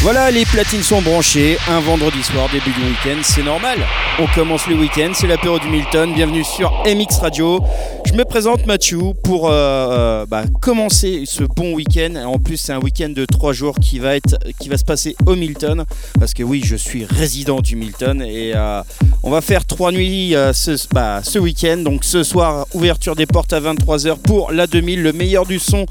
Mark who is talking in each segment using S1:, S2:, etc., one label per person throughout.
S1: Voilà, les platines sont branchées. Un vendredi soir, début du week-end, c'est normal. On commence le week-end, c'est l'apéro du Milton. Bienvenue sur MX Radio. Je me présente Mathieu pour euh, euh, bah, commencer ce bon week-end. En plus, c'est un week-end de trois jours qui va, se passer au Milton. Parce que oui, je suis résident du Milton. Et euh, on va faire trois nuits ce, bah, ce week-end. Donc ce soir, ouverture des portes à 23h pour la 2000. Le meilleur du son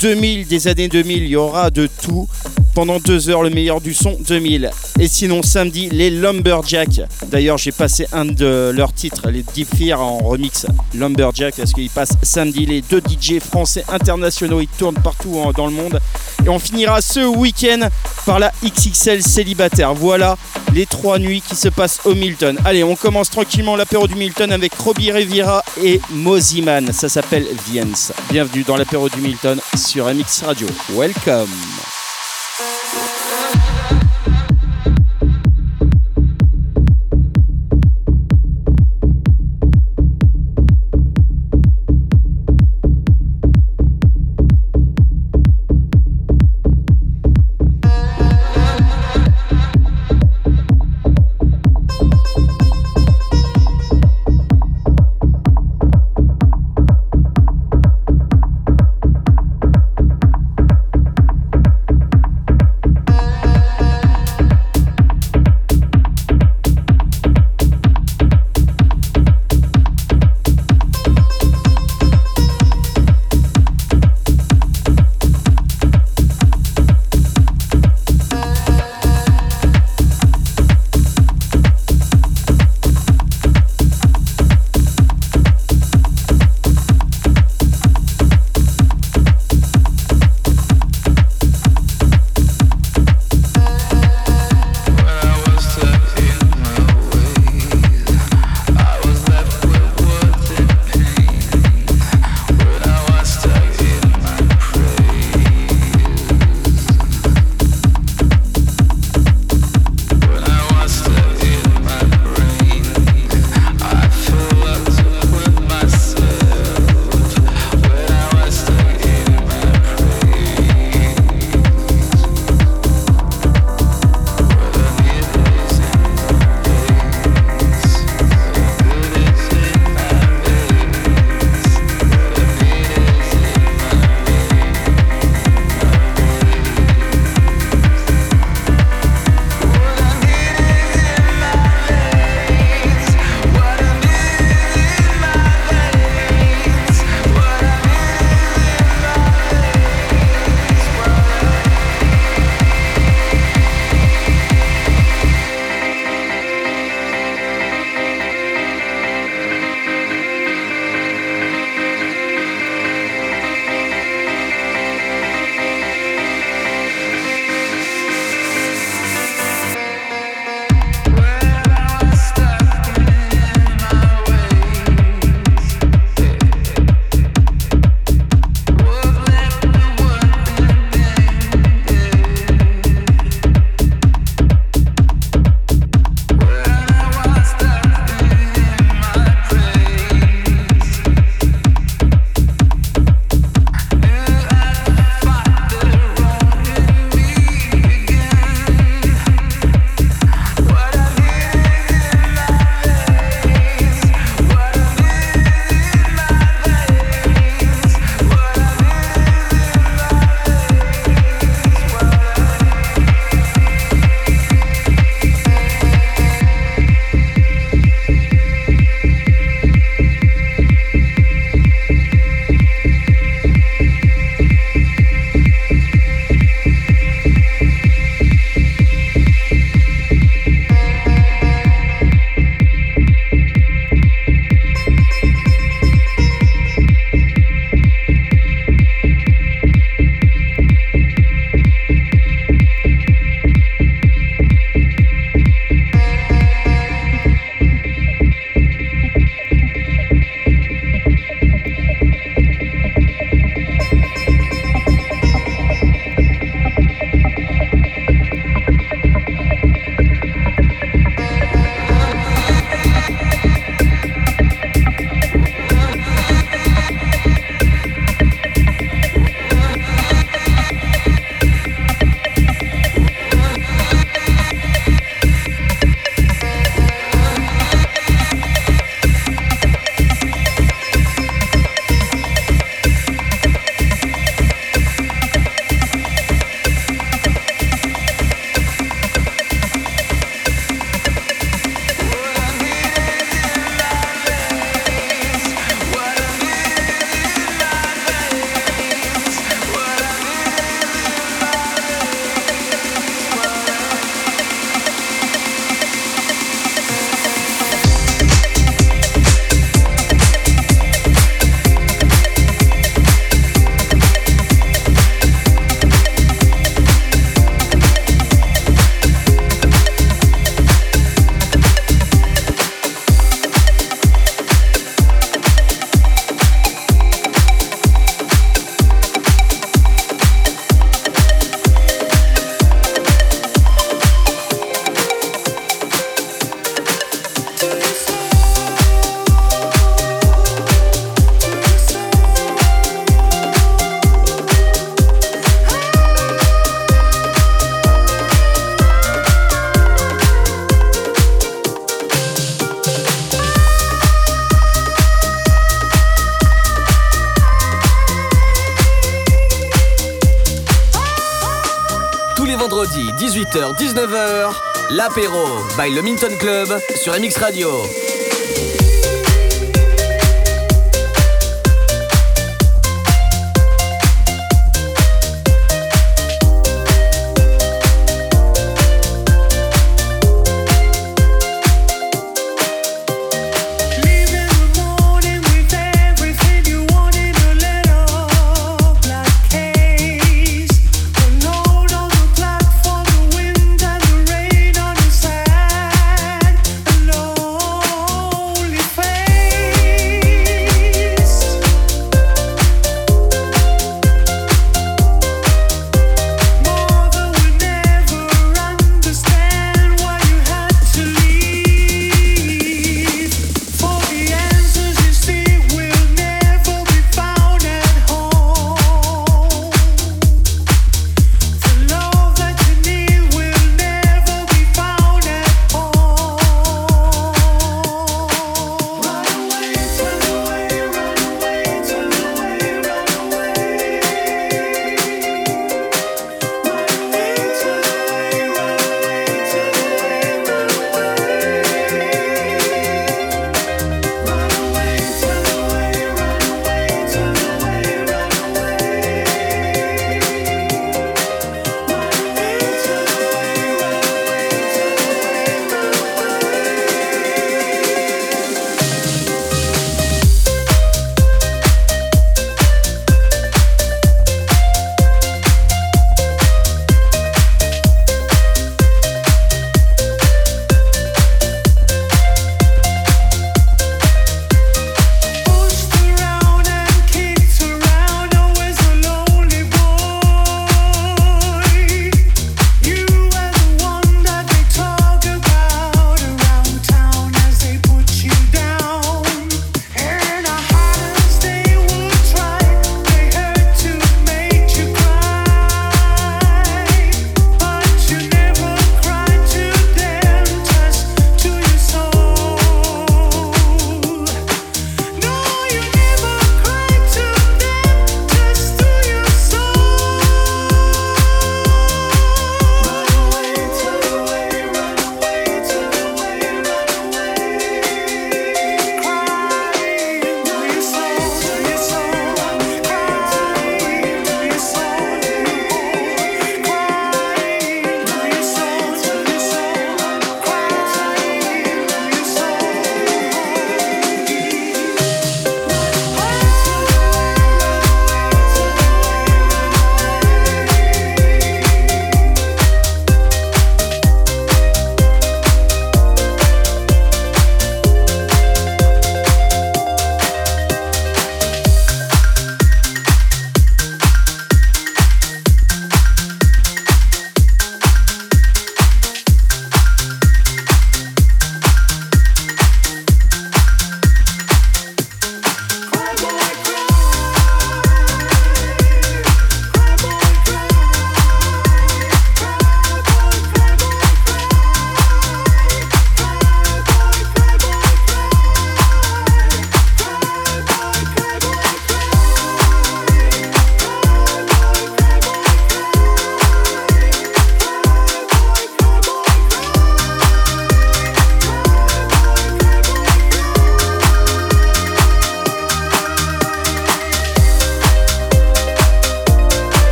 S1: 2000 des années 2000. Il y aura de tout pendant deux heures le meilleur du son 2000. Et sinon samedi les Lumberjacks. D'ailleurs j'ai passé un de leurs titres, les Deep Fear en remix Lumberjack parce qu'ils passent samedi les deux DJ français internationaux. Ils tournent partout dans le monde. Et on finira ce week-end par la XXL célibataire. Voilà les trois nuits qui se passent au Milton. Allez, on commence tranquillement l'apéro du Milton avec Robbie Rivera et Moziman. Ça s'appelle Viens. Bienvenue dans l'apéro du Milton sur MX Radio. Welcome.
S2: L'apéro by le Minton Club sur MX Radio.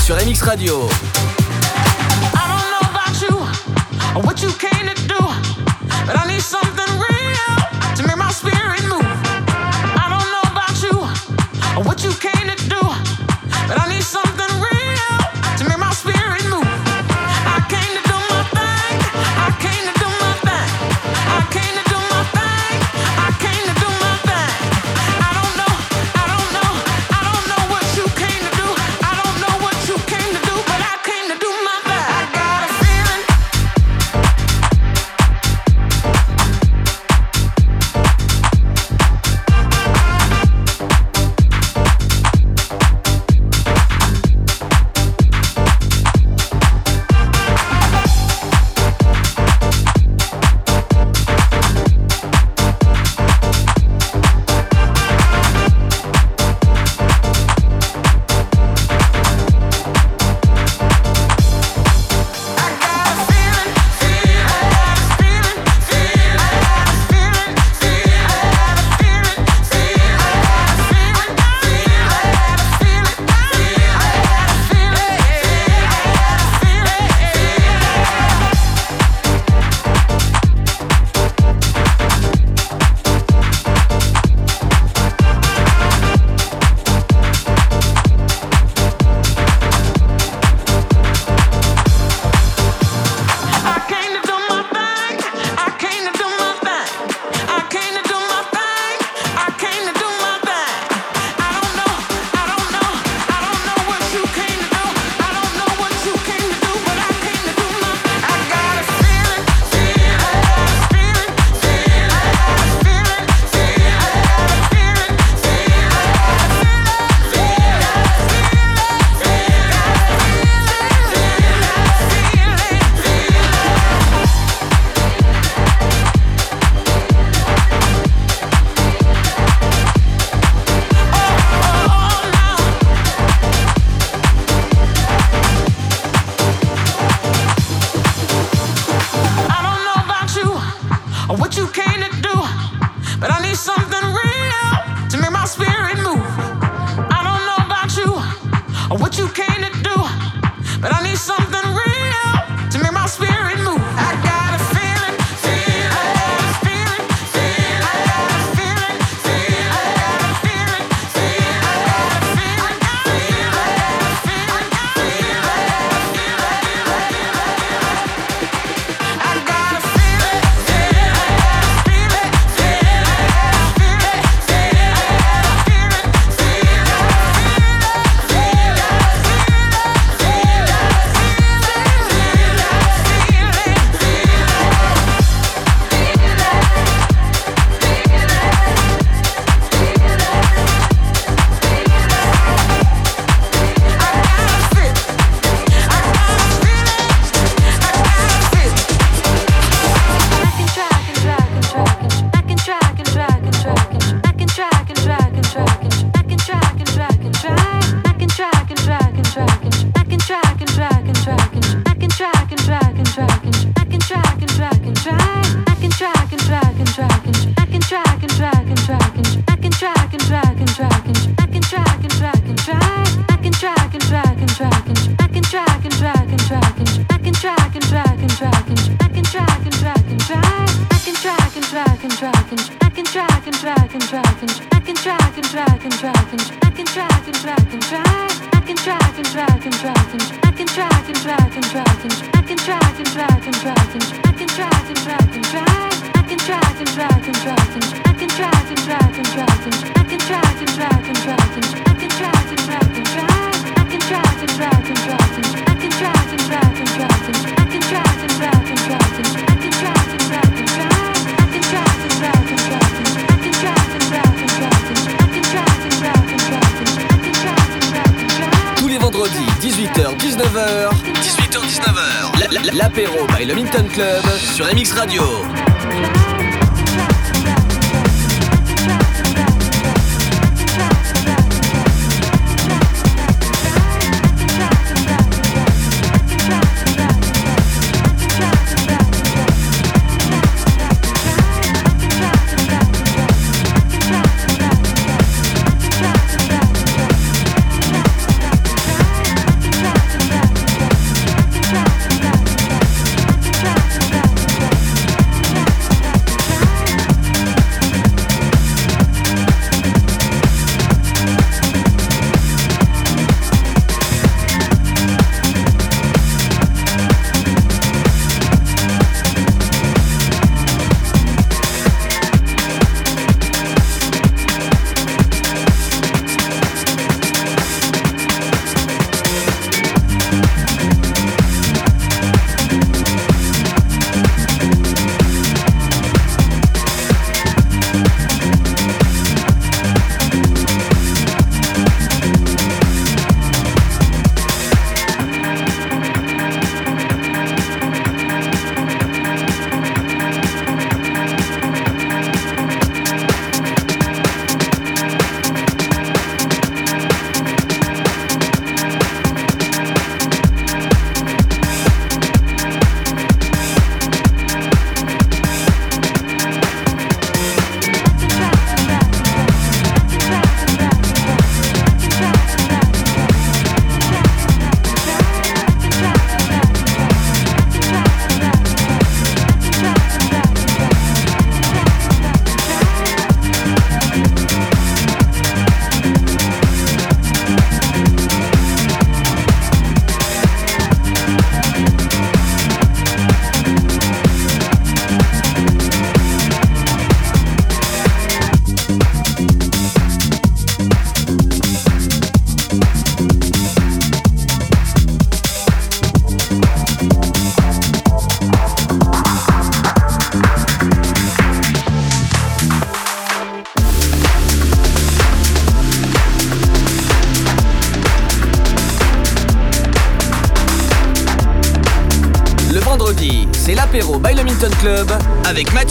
S2: Sur MX Radio.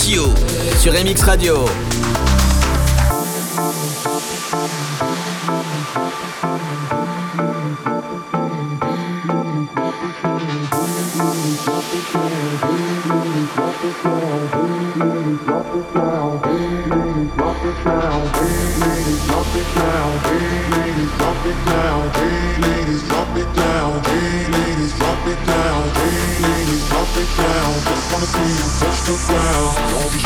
S2: Sur MX Radio.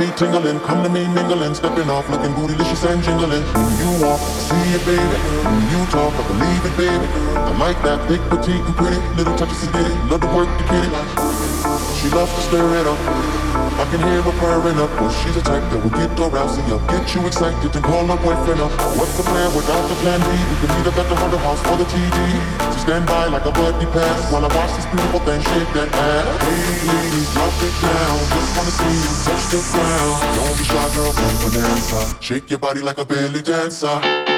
S3: Me tingling, come to me mingling, stepping off, looking bootylicious and jingling. When you walk, I see it, baby. When you talk, I believe it, baby. I like that thick, petite, and pretty, little touches of ditty. Love to work the kitty. She loves to stir it up. I can hear her purring up, but she's the type that will get arousing up, get you excited and call her boyfriend up. What's the plan without the plan B? We can meet up at the Hunter House for the TD. So stand by like a buddy pass while I watch this beautiful thing shake that ass. Hey ladies, drop it down. Just wanna see you touch the ground. Don't be shy, girl, go bonanza. Shake your body like a belly dancer.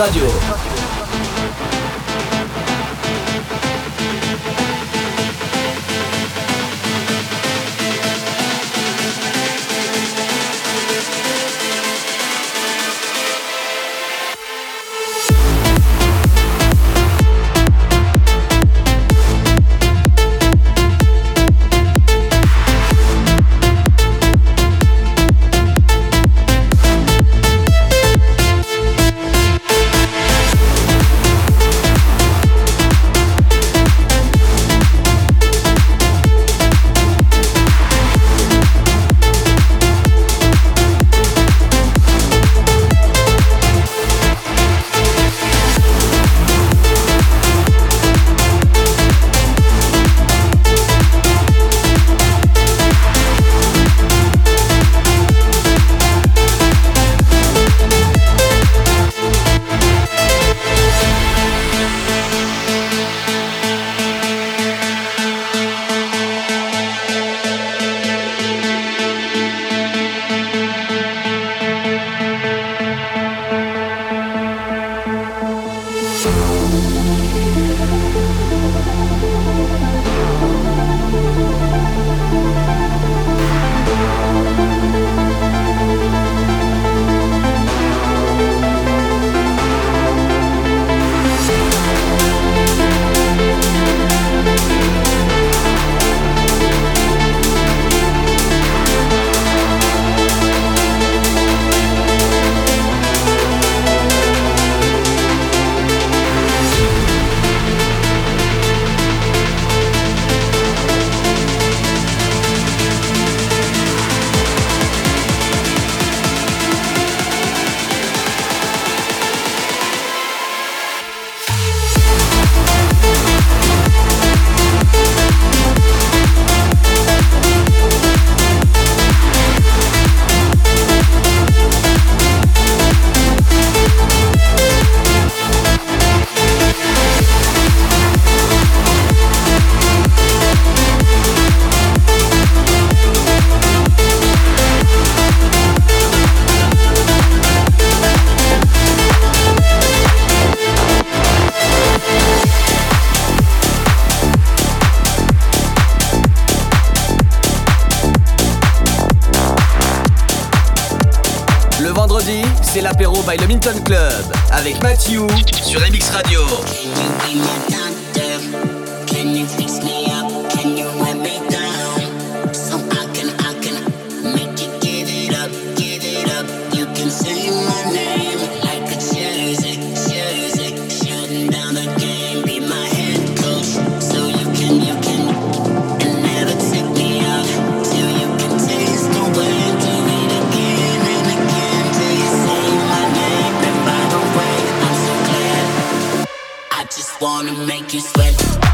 S2: Radio.
S4: wanna make you sweat.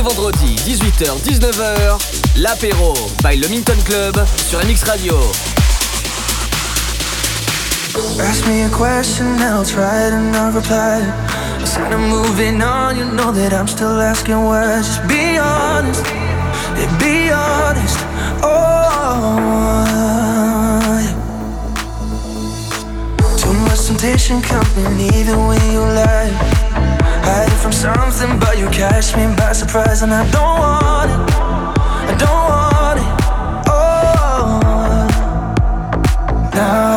S4: les vendredis, 18h-19h, l'apéro by le Minton Club sur MX Radio.
S5: Ask me a question and I'll try it and I'll reply. I said I'm moving on, you know that I'm still asking why. Just be honest, and be honest. Oh, yeah. too much temptation coming even when you lie. from something, but you catch me by surprise, and I don't want it. I don't want it. Oh, now.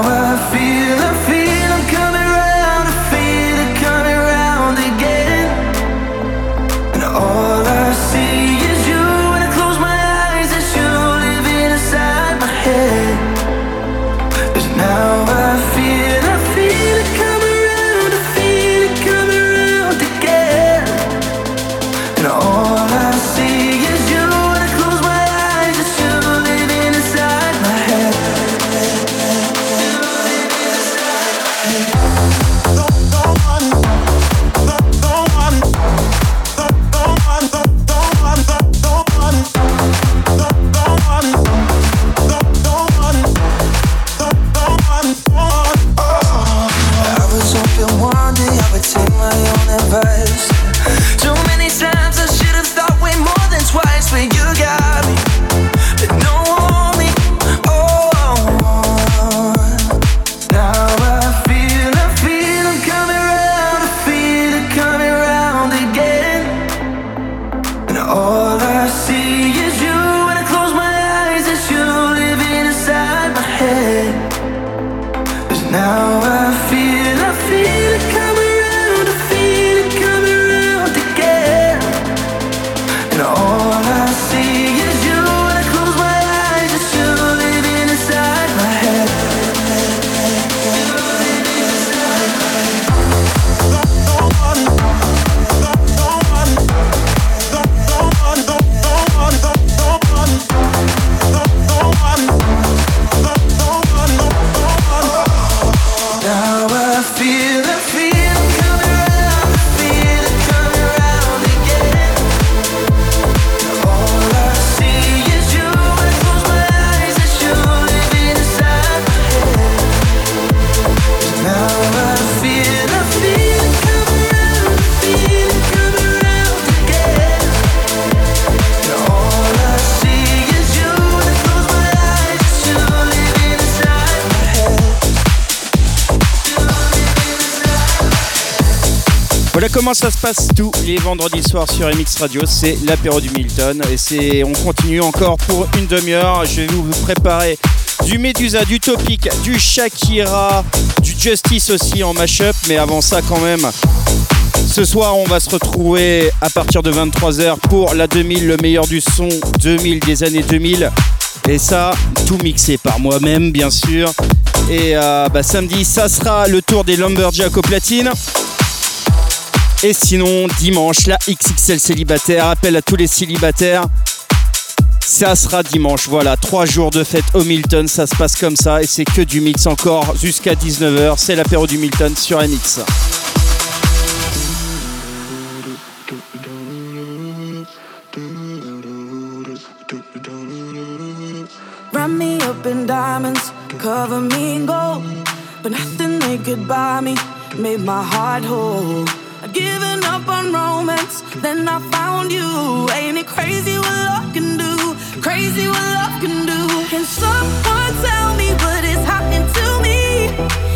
S5: Now I
S1: comment ça se passe tous les vendredis soirs sur MX Radio, c'est l'apéro du Milton et c'est on continue encore pour une demi-heure. Je vais vous préparer du Medusa, du Topic, du Shakira, du Justice aussi en mashup, mais avant ça quand même. Ce soir, on va se retrouver à partir de 23h pour la 2000, le meilleur du son 2000 des années 2000. Et ça, tout mixé par moi-même, bien sûr. Et euh, bah, samedi, ça sera le tour des Lumberjack au platine. Et sinon, dimanche, la XXL célibataire. Appel à tous les célibataires. Ça sera dimanche, voilà, trois jours de fête au Milton, ça se passe comme ça et c'est que du mix encore jusqu'à 19h, c'est l'apéro du Milton sur MX.
S6: Made my heart whole. I'd up on romance, then I found you. Ain't it crazy what love can do? Crazy what love can do. Can someone tell me what is happening to me?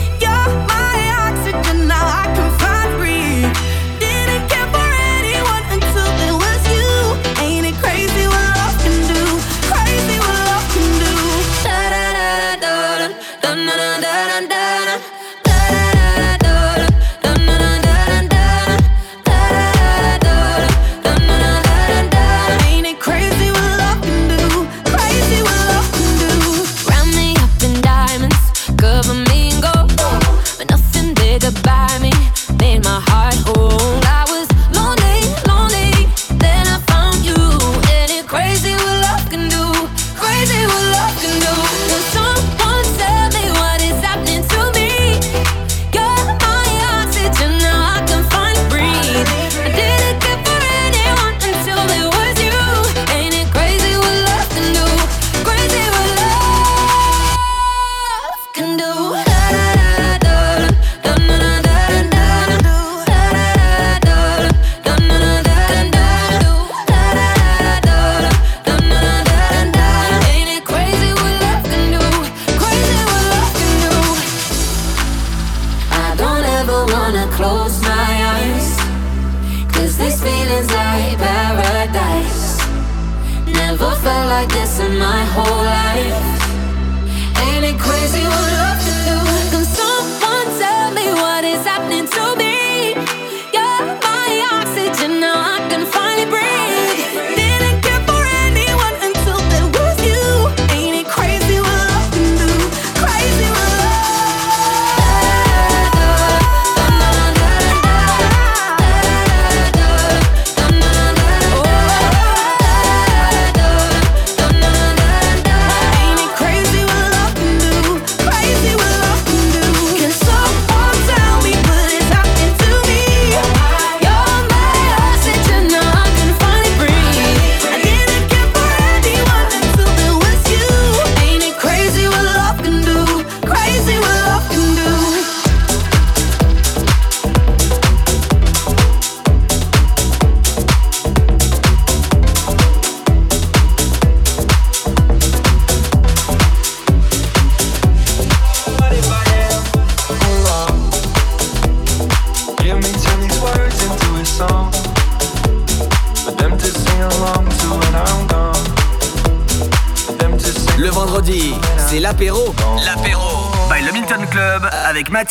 S6: Now I can
S7: finally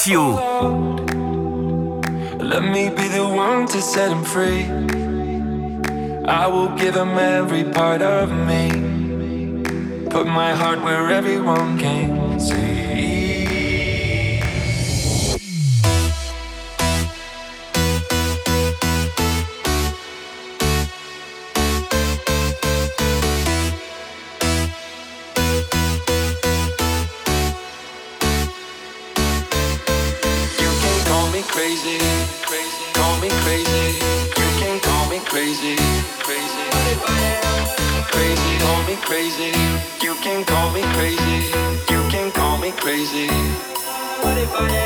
S8: Mathieu.
S9: Let me be the one to set him free. I will give him every part of me. Put my heart where everyone can see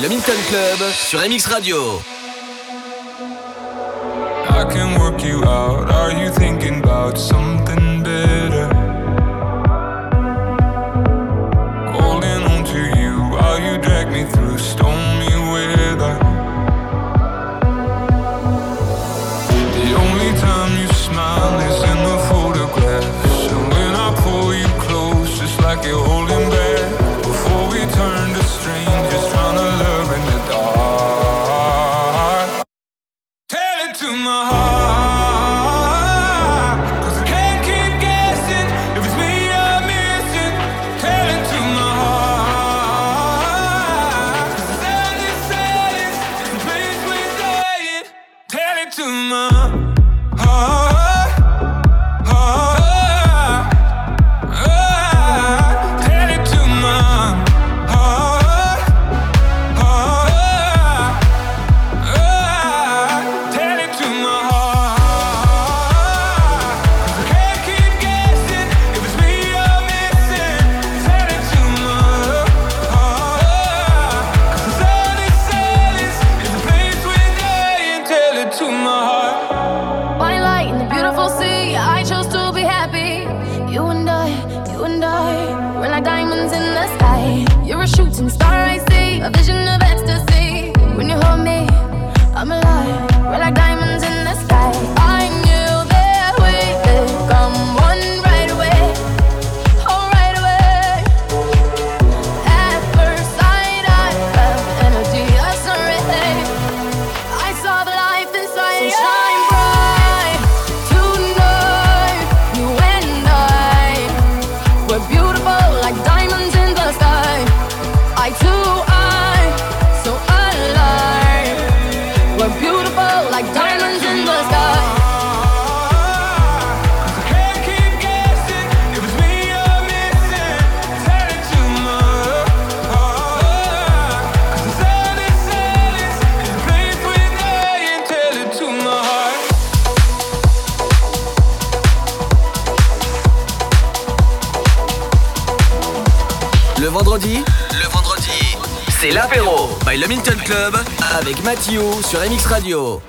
S2: et le Minton Club sur MX Radio.
S10: I can work you out. Are you thinking about something? I
S11: chose to be happy. You and I, you and I, we're like diamonds in the sky. You're a shooting star, I see, a vision of ecstasy. When you hold me, I'm alive. We're like
S2: Avec Mathieu sur MX Radio.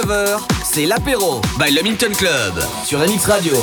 S12: 18h-19h, c'est l'apéro by le Minton Club sur MX Radio.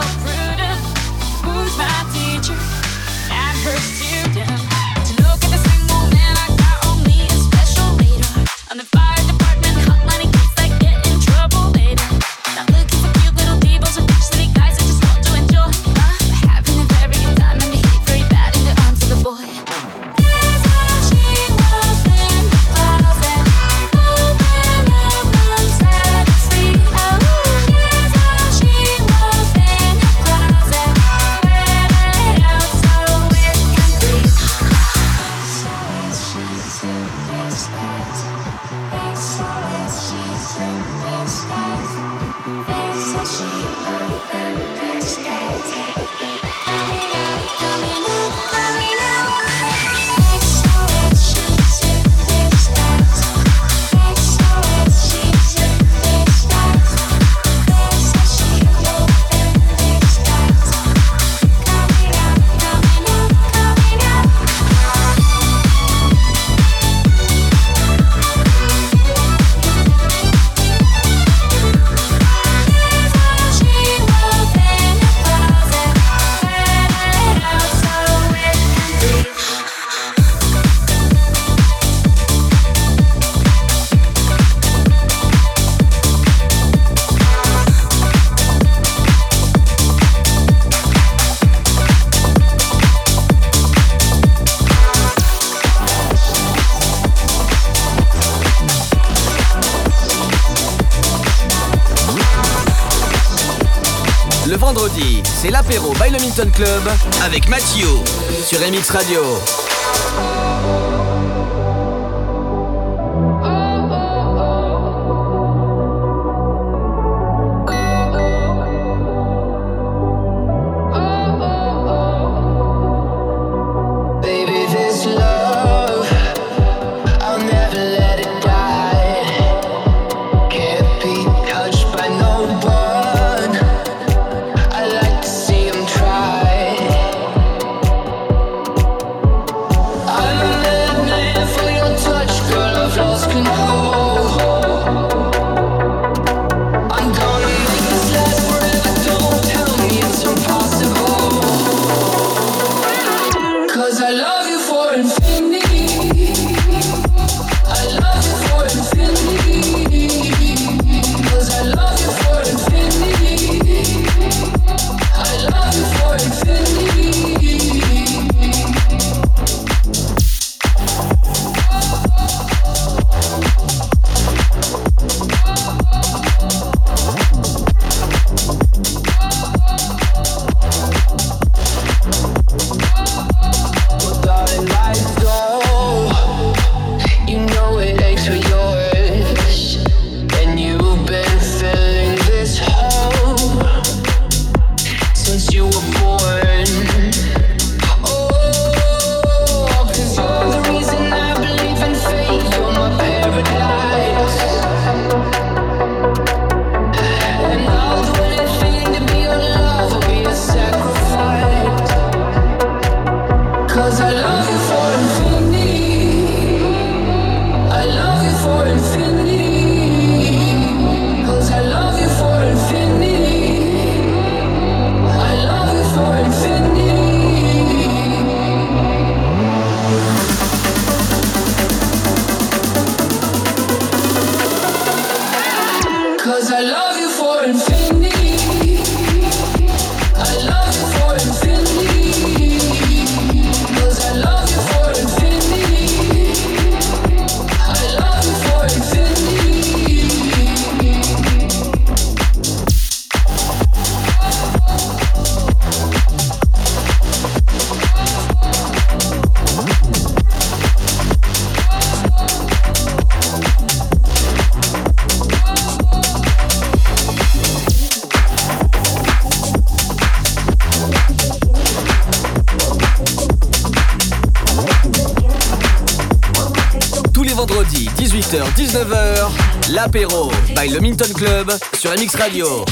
S12: C'est avec Mathieu sur MX Radio.
S8: By le Minton Club sur MX Radio.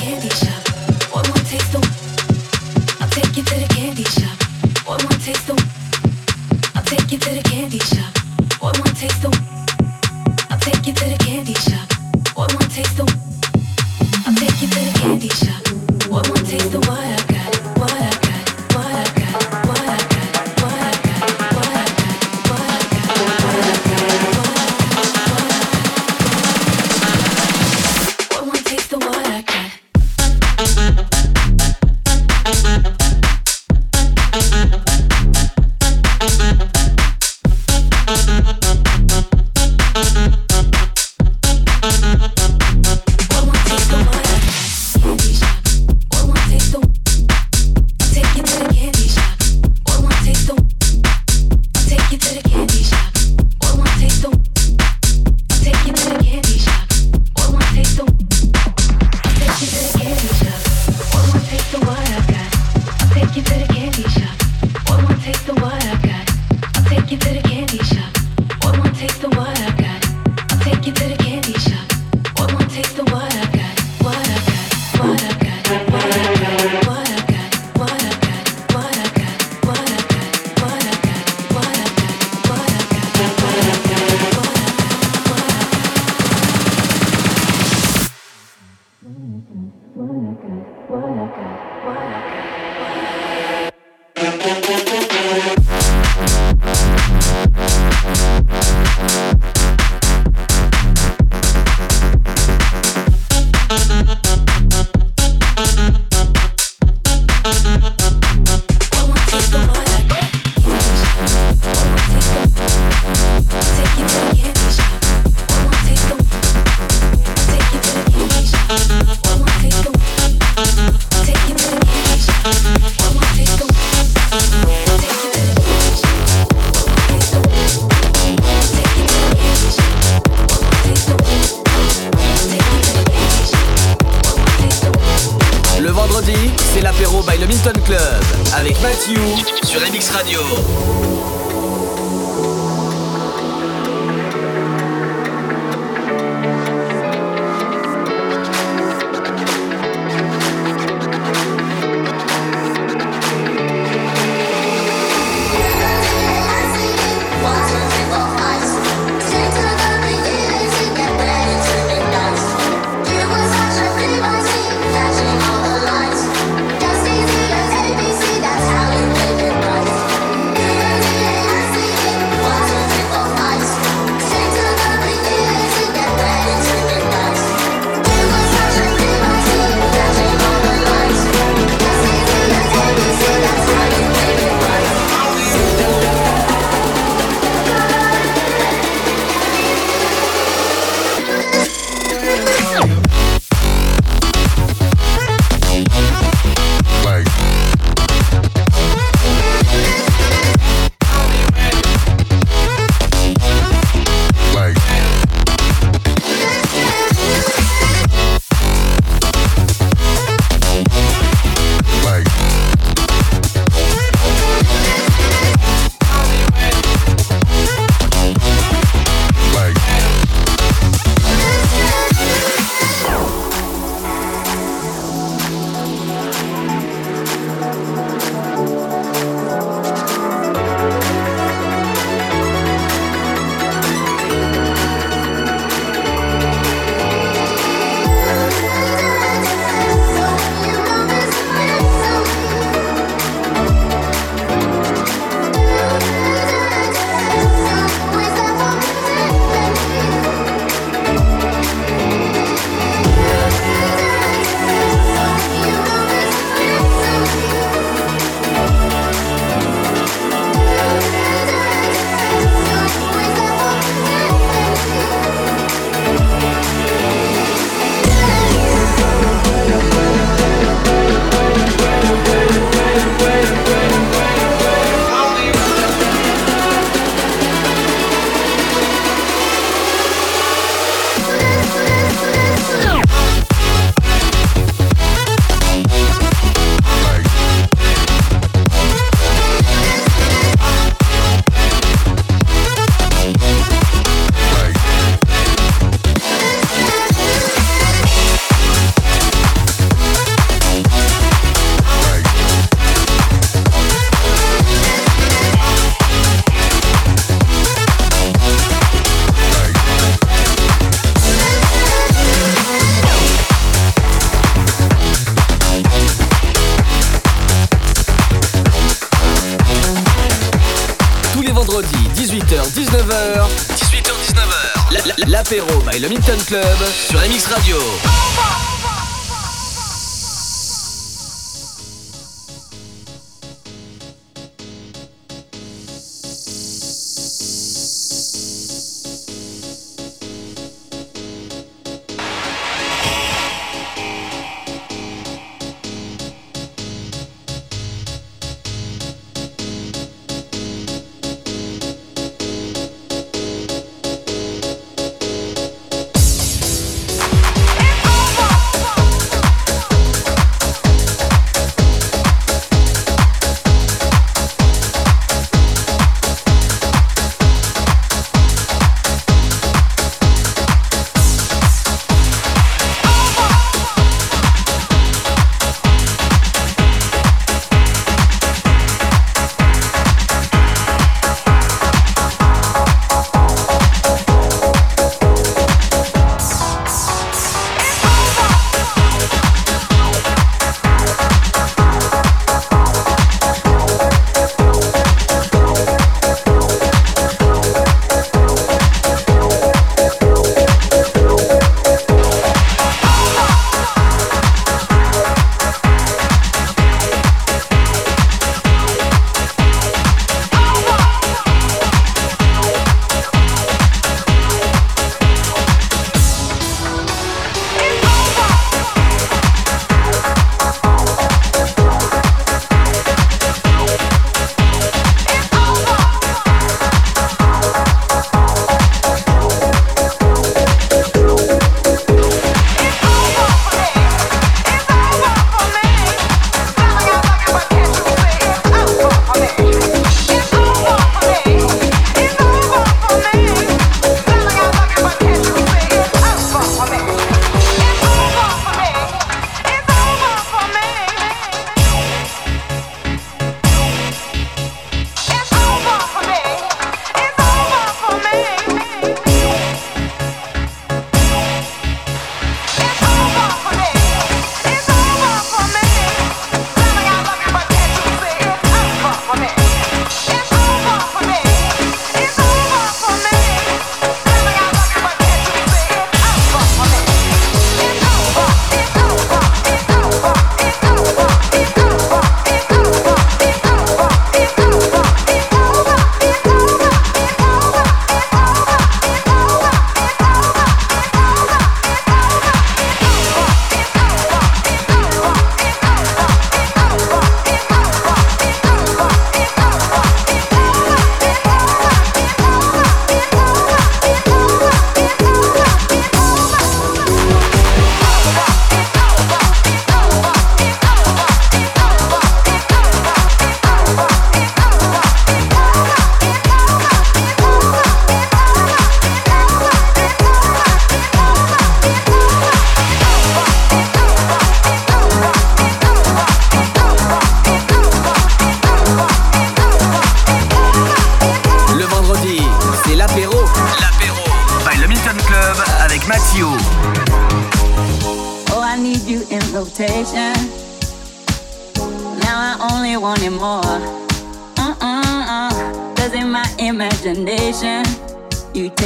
S8: Sur MX Radio.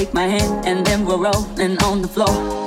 S13: You call my name,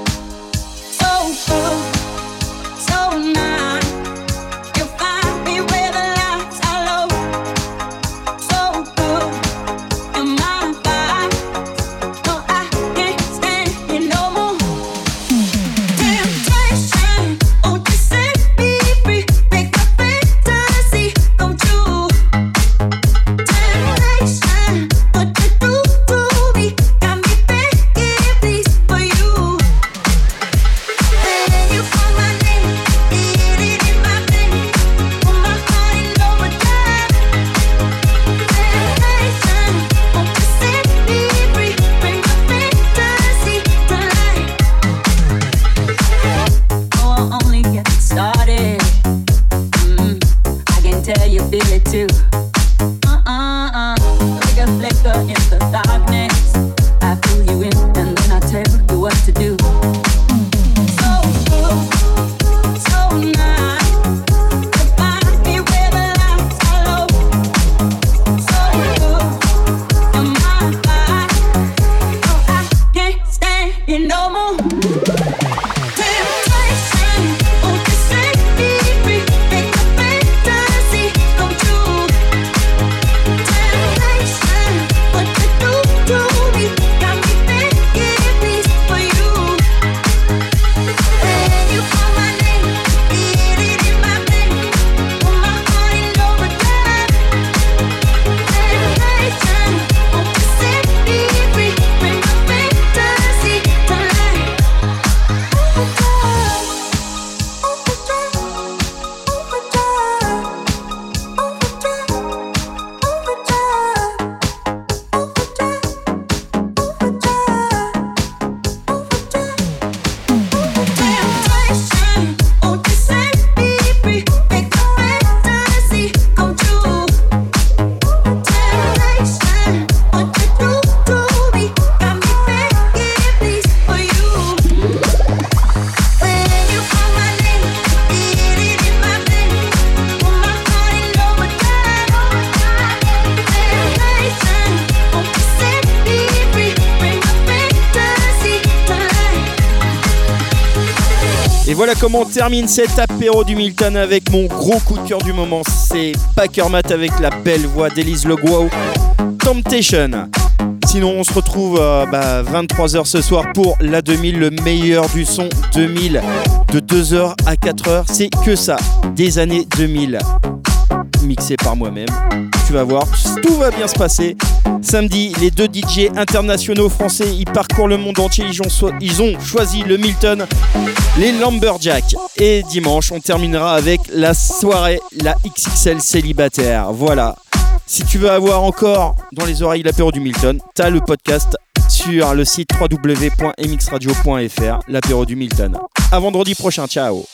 S1: comment termine cet apéro du Milton avec mon gros coup de cœur du moment. C'est Packermat avec la belle voix d'Elise Leguau. Temptation. Sinon, on se retrouve à 23h ce soir pour la 2000, le meilleur du son 2000. De 2h à 4h, c'est que ça, des années 2000. Mixé par moi-même. Tu vas voir, tout va bien se passer. Samedi, les deux DJ internationaux français, ils parcourent le monde entier. Ils ont, choisi le Milton, les Lumberjacks. Et dimanche, on terminera avec la soirée, la XXL célibataire. Voilà. Si tu veux avoir encore dans les oreilles l'apéro du Milton, t'as le podcast sur le site www.mxradio.fr, l'apéro du Milton. À vendredi prochain, ciao